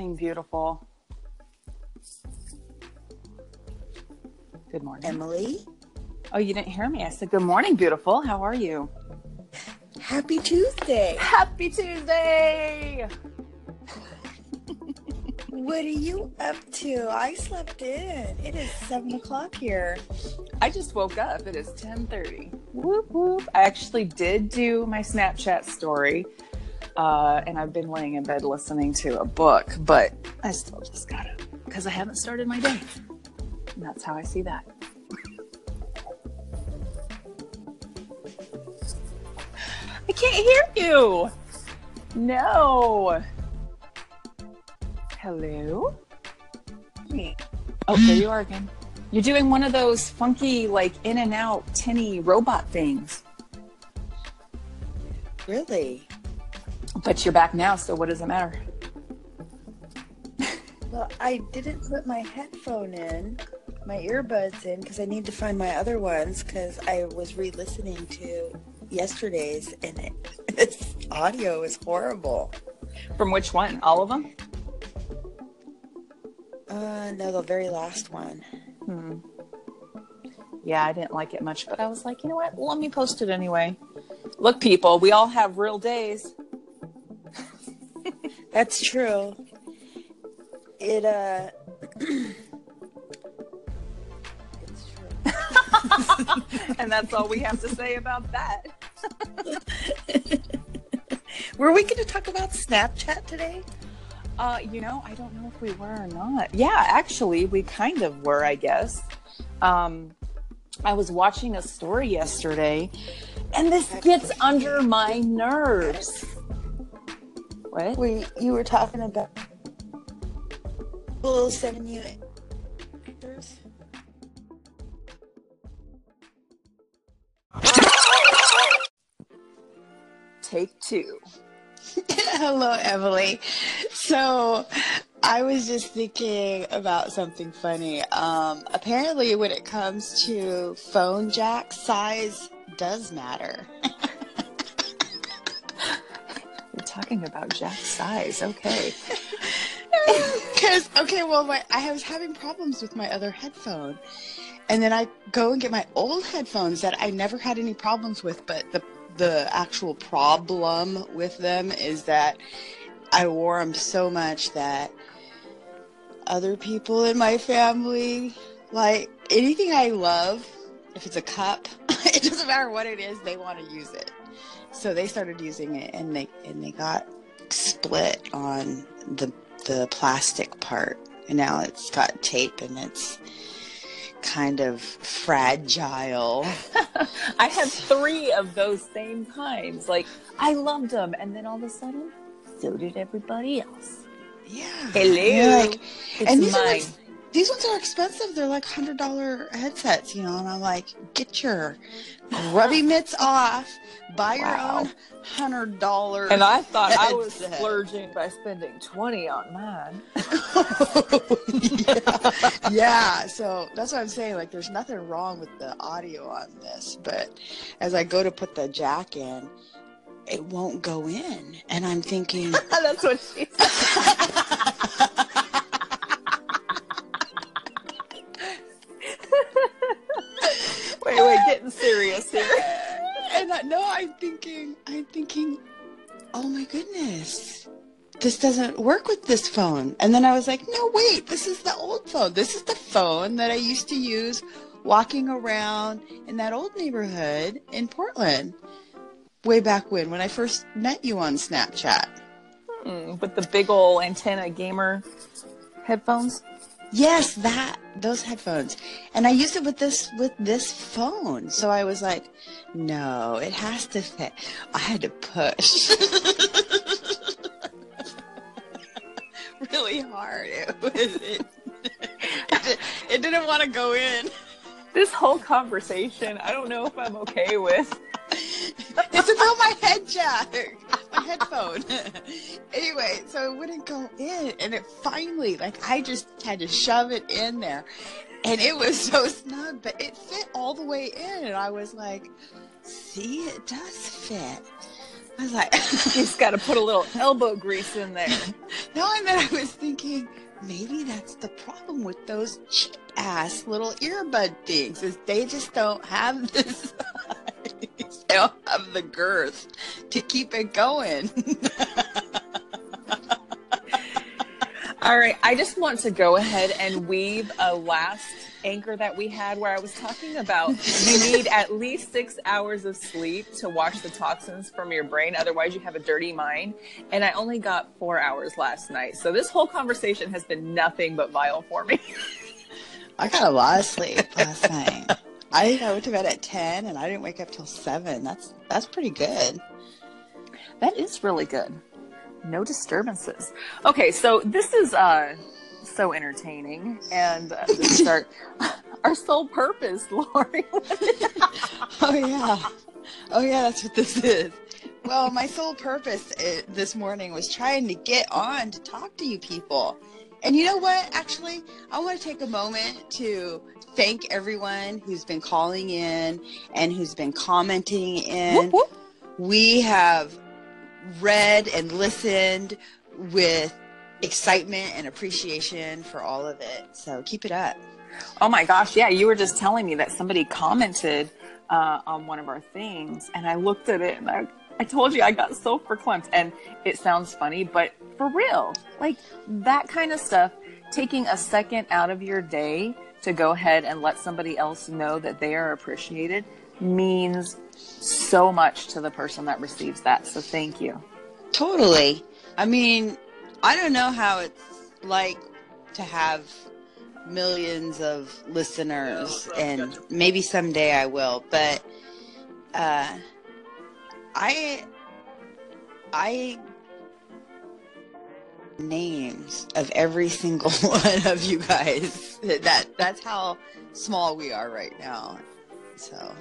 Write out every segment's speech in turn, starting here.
morning, beautiful. Good morning. Emily. Oh, you didn't hear me. I said, Good morning, beautiful. How are you? Happy Tuesday. Happy Tuesday. What are you up to? I slept in. It is seven o'clock here. I just woke up. It is 10:30. Whoop whoop. I actually did do my Snapchat story. Uh, and I've been laying in bed listening to a book, but I still just got it because I haven't started my day. And that's how I see that. I can't hear you. No. Hello? Oh, there you are again. You're doing one of those funky, like in and out, tinny robot things. Really? But you're back now, so what does it matter? Well, I didn't put my headphone in, my earbuds in, because I need to find my other ones, because I was re listening to yesterday's, and it, its audio is horrible. From which one? All of them? Uh, no, the very last one. Hmm. Yeah, I didn't like it much, but I was like, you know what? Let me post it anyway. Look, people, we all have real days. That's true. It, uh, it's true. and that's all we have to say about that. Were we going to talk about Snapchat today? Uh, you know, I don't know if we were or not. Yeah, actually, we kind of were, I guess. Um, I was watching a story yesterday, and this gets under my nerves. What? We, you were talking about people sending you pictures. Take two. Hello, Emily. So, I was just thinking about something funny. Um, apparently, when it comes to phone jack, size does matter. We're talking about Jack's size. Okay. Because, okay, well, my, I was having problems with my other headphone. And then I go and get my old headphones that I never had any problems with, but the the actual problem with them is that I wore them so much that other people in my family, like anything I love, if it's a cup, it doesn't matter what it is, they want to use it. So they started using it and they and they got split on the the plastic part. And now it's got tape and it's kind of fragile. I had three of those same kinds. Like, I loved them. And then all of a sudden, so did everybody else. Yeah. Hello. Like, It's and these are mine. Like, these ones are expensive. They're like hundred dollar headsets, you know. And I'm like, get your grubby mitts off. Buy your Wow. own hundred dollar. And I thought I was headset. splurging by spending 20 on mine. yeah. yeah. So that's what I'm saying. Like, there's nothing wrong with the audio on this, but as I go to put the jack in, it won't go in, and I'm thinking. That's what she I'm thinking, I'm thinking, oh my goodness, this doesn't work with this phone. And then I was like, no, wait, this is the old phone. This is the phone that I used to use walking around in that old neighborhood in Portland way back when, when I first met you on Snapchat. Hmm, with the big ol' antenna gamer headphones. Yes, that those headphones. And I used it with this with this phone. So I was like, no, it has to fit. I had to push. really hard. It was it, it, it didn't want to go in. This whole conversation, I don't know if I'm okay with. It's about my head jack, headphone. anyway, so it wouldn't go in, and it finally, like, I just had to shove it in there, and it was so snug, but it fit all the way in, and I was like, "See, it does fit." I was like, You just got to put a little elbow grease in there. no, and then I was thinking, maybe that's the problem with those cheap ass little earbud things is they just don't have the They don't have the girth to keep it going. All right, I just want to go ahead and weave a last anchor that we had where I was talking about you need at least six hours of sleep to wash the toxins from your brain. Otherwise, you have a dirty mind. And I only got four hours last night. So this whole conversation has been nothing but vile for me. I got a lot of sleep last night. I think I went to bed at ten and I didn't wake up till seven. That's that's pretty good. That is really good. No disturbances. Okay, so this is uh so entertaining, and uh, this is our our sole purpose, Lori. Oh yeah, oh yeah, that's what this is. Well, my sole purpose uh, this morning was trying to get on to talk to you people. And you know what? Actually, I want to take a moment to thank everyone who's been calling in and who's been commenting in. Whoop, whoop. We have read and listened with excitement and appreciation for all of it. So keep it up. Oh my gosh, yeah, you were just telling me that somebody commented uh, on one of our things, and I looked at it and I, I told you I got so verklempt. And it sounds funny, but for real, like that kind of stuff, taking a second out of your day to go ahead and let somebody else know that they are appreciated means so much to the person that receives that. So thank you. Totally. I mean, I don't know how it's like to have millions of listeners, and maybe someday I will, but uh, I I names of every single one of you guys. That that's how small we are right now. So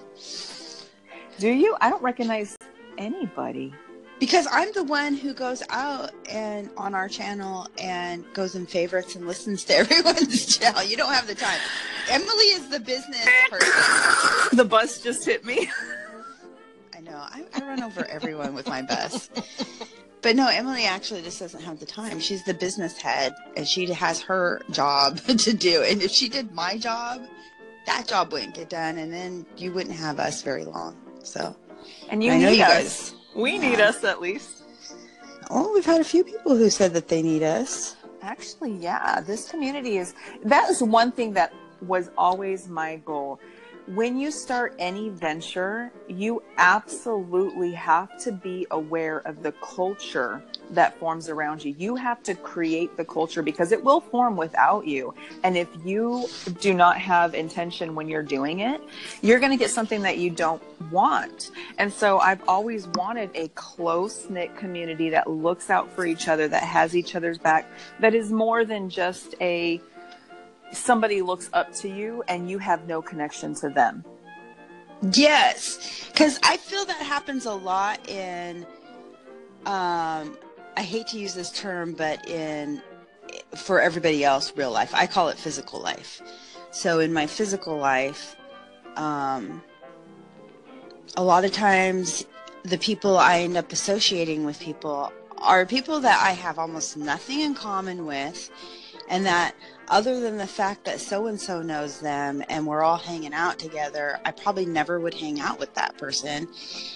Do you? I don't recognize anybody. because I'm the one who goes out and on our channel and goes and favorites and listens to everyone's channel. You don't have the time. Emily is the business person. The bus just hit me. I know. I, I run over everyone with my bus. But no, Emily actually just doesn't have the time. She's the business head and she has her job to do. And if she did my job, that job wouldn't get done and then you wouldn't have us very long. So And you I know need you us. guys. We need us at least. Oh, we've had a few people who said that they need us. Actually, yeah, this community is that is one thing that was always my goal. When you start any venture, you absolutely have to be aware of the culture that forms around you. You have to create the culture because it will form without you. And if you do not have intention when you're doing it, you're going to get something that you don't want. And so I've always wanted a close knit community that looks out for each other, that has each other's back, that is more than just a somebody looks up to you and you have no connection to them. Yes, because I feel that happens a lot in. Um, I hate to use this term, but in for everybody else, real life. I call it physical life. So in my physical life, um, a lot of times the people I end up associating with people are people that I have almost nothing in common with, and that other than the fact that so and so knows them and we're all hanging out together, I probably never would hang out with that person.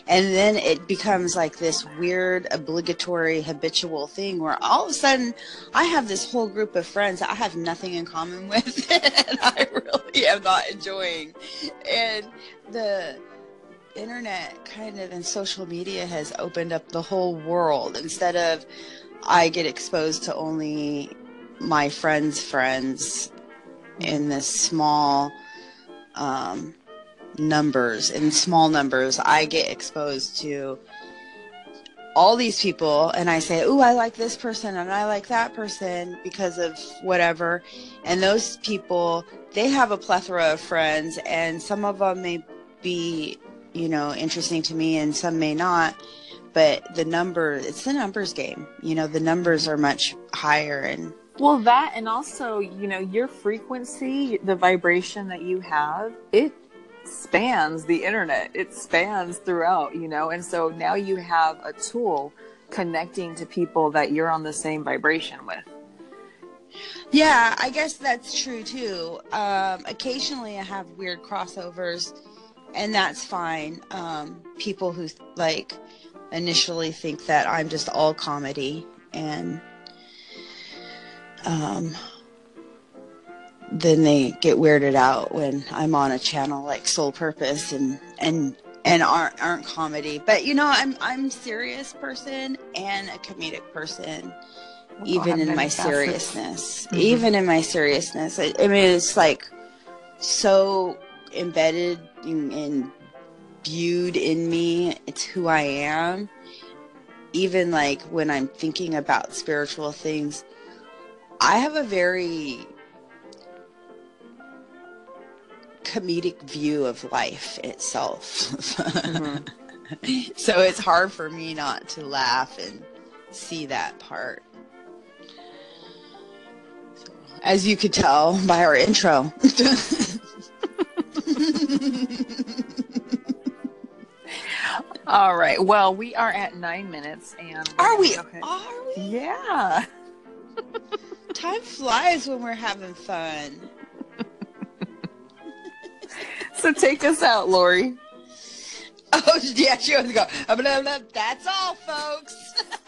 And then it becomes like this weird, obligatory, habitual thing where all of a sudden I have this whole group of friends that I have nothing in common with and I really am not enjoying. And the internet kind of and social media has opened up the whole world instead of I get exposed to only my friends' friends in this small um, numbers. In small numbers, I get exposed to all these people, and I say, "Ooh, I like this person, and I like that person because of whatever." And those people, they have a plethora of friends, and some of them may be, you know, interesting to me, and some may not. But the number, it's the numbers game. You know, the numbers are much higher, and Well, that and also, you know, your frequency, the vibration that you have, it spans the internet. It spans throughout, you know, and so now you have a tool connecting to people that you're on the same vibration with. Yeah, I guess that's true too. Um, occasionally, I have weird crossovers, and that's fine. Um, people who like initially think that I'm just all comedy, and um, then they get weirded out when I'm on a channel like Soul Purpose and and and aren't aren't comedy. But you know, I'm I'm serious person and a comedic person, even in my facets. seriousness. Mhm. Even in my seriousness, I, I mean, it's like so embedded and and viewed in me. It's who I am. Even like when I'm thinking about spiritual things, I have a very comedic view of life itself. Mhm. so it's hard for me not to laugh and see that part. So, as you could tell by our intro. All right. Well, we are at nine minutes, and Are we? Okay. Are we? Yeah. Time flies when we're having fun. So take us out, Lori. Oh yeah, she was go. "Blah, blah, blah." That's all, folks.